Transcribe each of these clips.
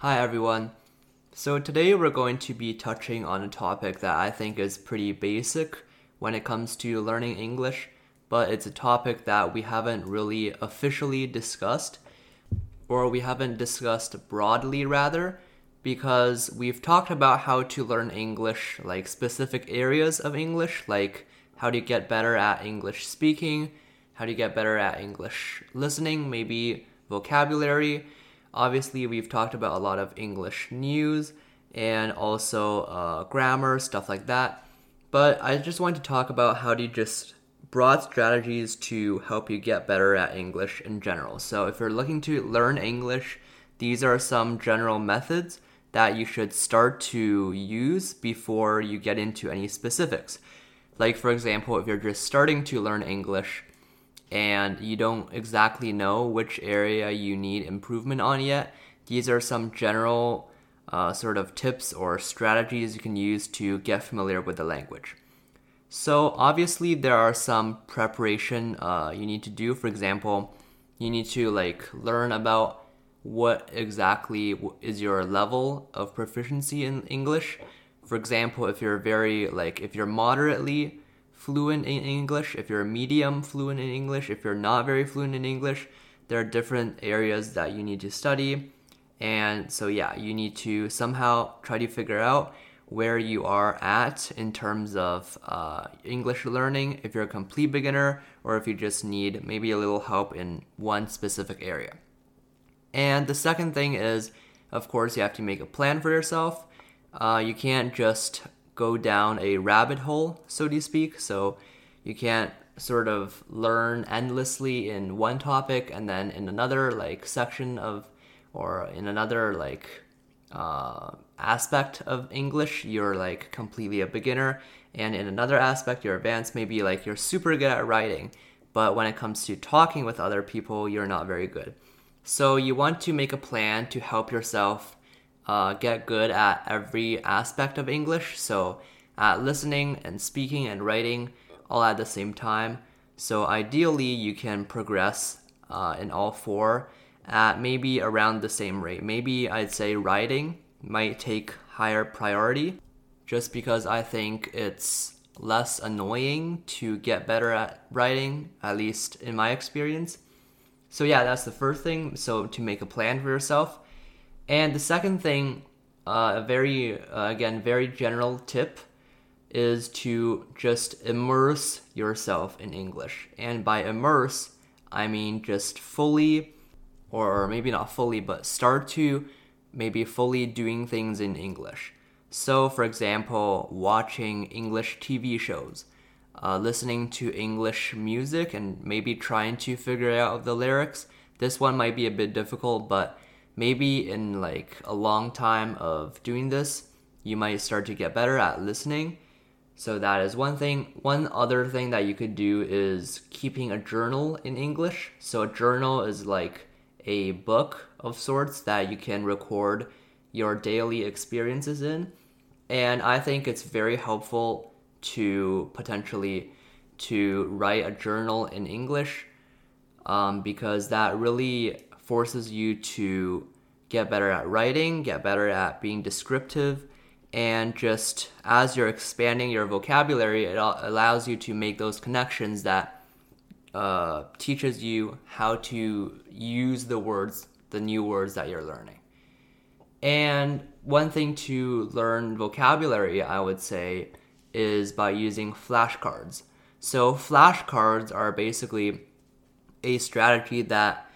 Hi everyone. So today we're going to be touching on a topic that I think is pretty basic when it comes to learning English, but it's a topic that we haven't really officially discussed, or we haven't discussed broadly rather, because we've talked about how to learn English, like specific areas of English, like how do you get better at English speaking, how do you get better at English listening, maybe vocabulary Obviously, we've talked about a lot of English news and also uh, grammar, stuff like that. But I just want to talk about how you just broad strategies to help you get better at English in general. So, if you're looking to learn English, these are some general methods that you should start to use before you get into any specifics. Like, for example, if you're just starting to learn English, and you don't exactly know which area you need improvement on yet, these are some general uh, sort of tips or strategies you can use to get familiar with the language. So, obviously, there are some preparation uh, you need to do. For example, you need to like learn about what exactly is your level of proficiency in English. For example, if you're very like if you're moderately fluent in English, if you're medium fluent in English, if you're not very fluent in English, there are different areas that you need to study. And so, yeah, you need to somehow try to figure out where you are at in terms of uh, English learning, if you're a complete beginner, or if you just need maybe a little help in one specific area. And the second thing is, of course, you have to make a plan for yourself. Uh, you can't just go down a rabbit hole, so to speak. So you can't sort of learn endlessly in one topic and then in another like section of or in another like uh, aspect of English, you're like completely a beginner, and in another aspect, you're advanced. Maybe like you're super good at writing, but when it comes to talking with other people, you're not very good. So you want to make a plan to help yourself uh, get good at every aspect of English. So, at listening and speaking and writing all at the same time. So, ideally, you can progress uh, in all four at maybe around the same rate. Maybe I'd say writing might take higher priority just because I think it's less annoying to get better at writing, at least in my experience. So, yeah, that's the first thing. So, to make a plan for yourself. And the second thing, uh, a very, uh, again, very general tip is to just immerse yourself in English. And by immerse, I mean just fully, or maybe not fully, but start to maybe fully doing things in English. So, for example, watching English TV shows, uh, listening to English music, and maybe trying to figure out the lyrics. This one might be a bit difficult, but maybe in like a long time of doing this, you might start to get better at listening. So that is one thing. One other thing that you could do is keeping a journal in English. So a journal is like a book of sorts that you can record your daily experiences in. And I think it's very helpful to potentially to write a journal in English um, because that really forces you to get better at writing, get better at being descriptive, and just as you're expanding your vocabulary, it allows you to make those connections that uh, teaches you how to use the words, the new words that you're learning. And one thing to learn vocabulary, I would say, is by using flashcards. So, flashcards are basically a strategy that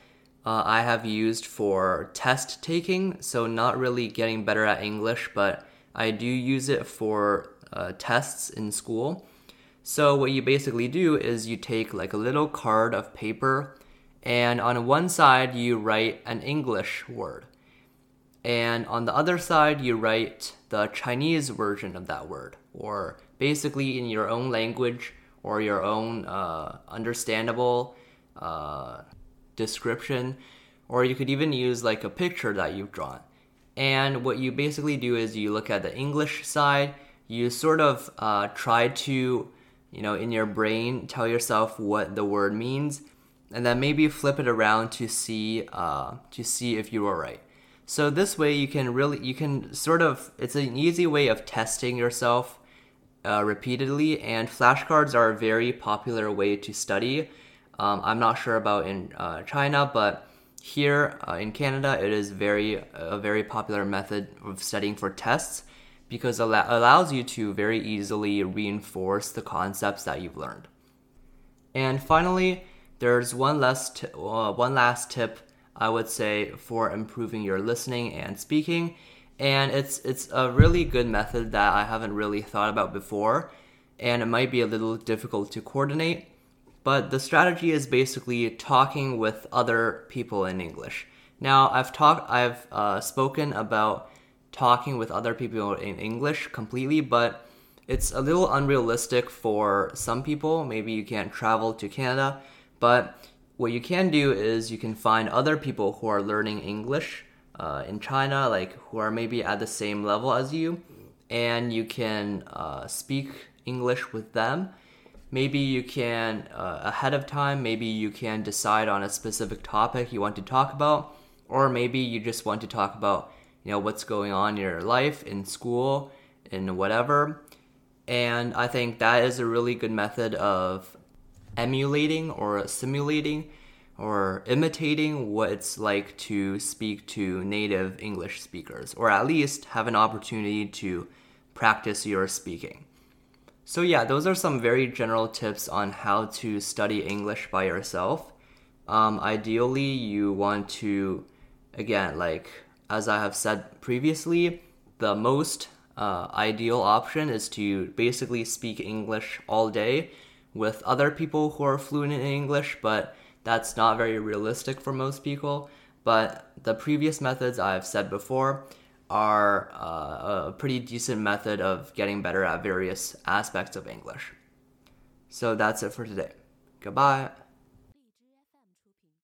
uh, I have used for test taking, so not really getting better at English, but I do use it for uh, tests in school. So, what you basically do is you take like a little card of paper, and on one side, you write an English word, and on the other side, you write the Chinese version of that word, or basically in your own language or your own uh, understandable uh, description, or you could even use like a picture that you've drawn. And what you basically do is you look at the English side, you sort of uh, try to, you know, in your brain tell yourself what the word means, and then maybe flip it around to see uh, to see if you were right. So this way you can really you can sort of it's an easy way of testing yourself uh, repeatedly, and flashcards are a very popular way to study. Um, I'm not sure about in uh, China, but here uh, in Canada, it is very a very popular method of studying for tests because it allows you to very easily reinforce the concepts that you've learned. And finally, there's one last t- uh, one last tip I would say for improving your listening and speaking and it's it's a really good method that I haven't really thought about before, and it might be a little difficult to coordinate. But the strategy is basically talking with other people in English. Now I've talked, I've uh, spoken about talking with other people in English completely, but it's a little unrealistic for some people. Maybe you can't travel to Canada, but what you can do is you can find other people who are learning English uh, in China, like who are maybe at the same level as you, and you can uh, speak English with them. Maybe you can uh, ahead of time. Maybe you can decide on a specific topic you want to talk about, or maybe you just want to talk about you know what's going on in your life, in school, in whatever. And I think that is a really good method of emulating or simulating or imitating what it's like to speak to native English speakers, or at least have an opportunity to practice your speaking. So, yeah, those are some very general tips on how to study English by yourself. Um, ideally, you want to, again, like as I have said previously, the most uh, ideal option is to basically speak English all day with other people who are fluent in English, but that's not very realistic for most people, but the previous methods I've said before are uh, a pretty decent method of getting better at various aspects of English. So that's it for today. Goodbye.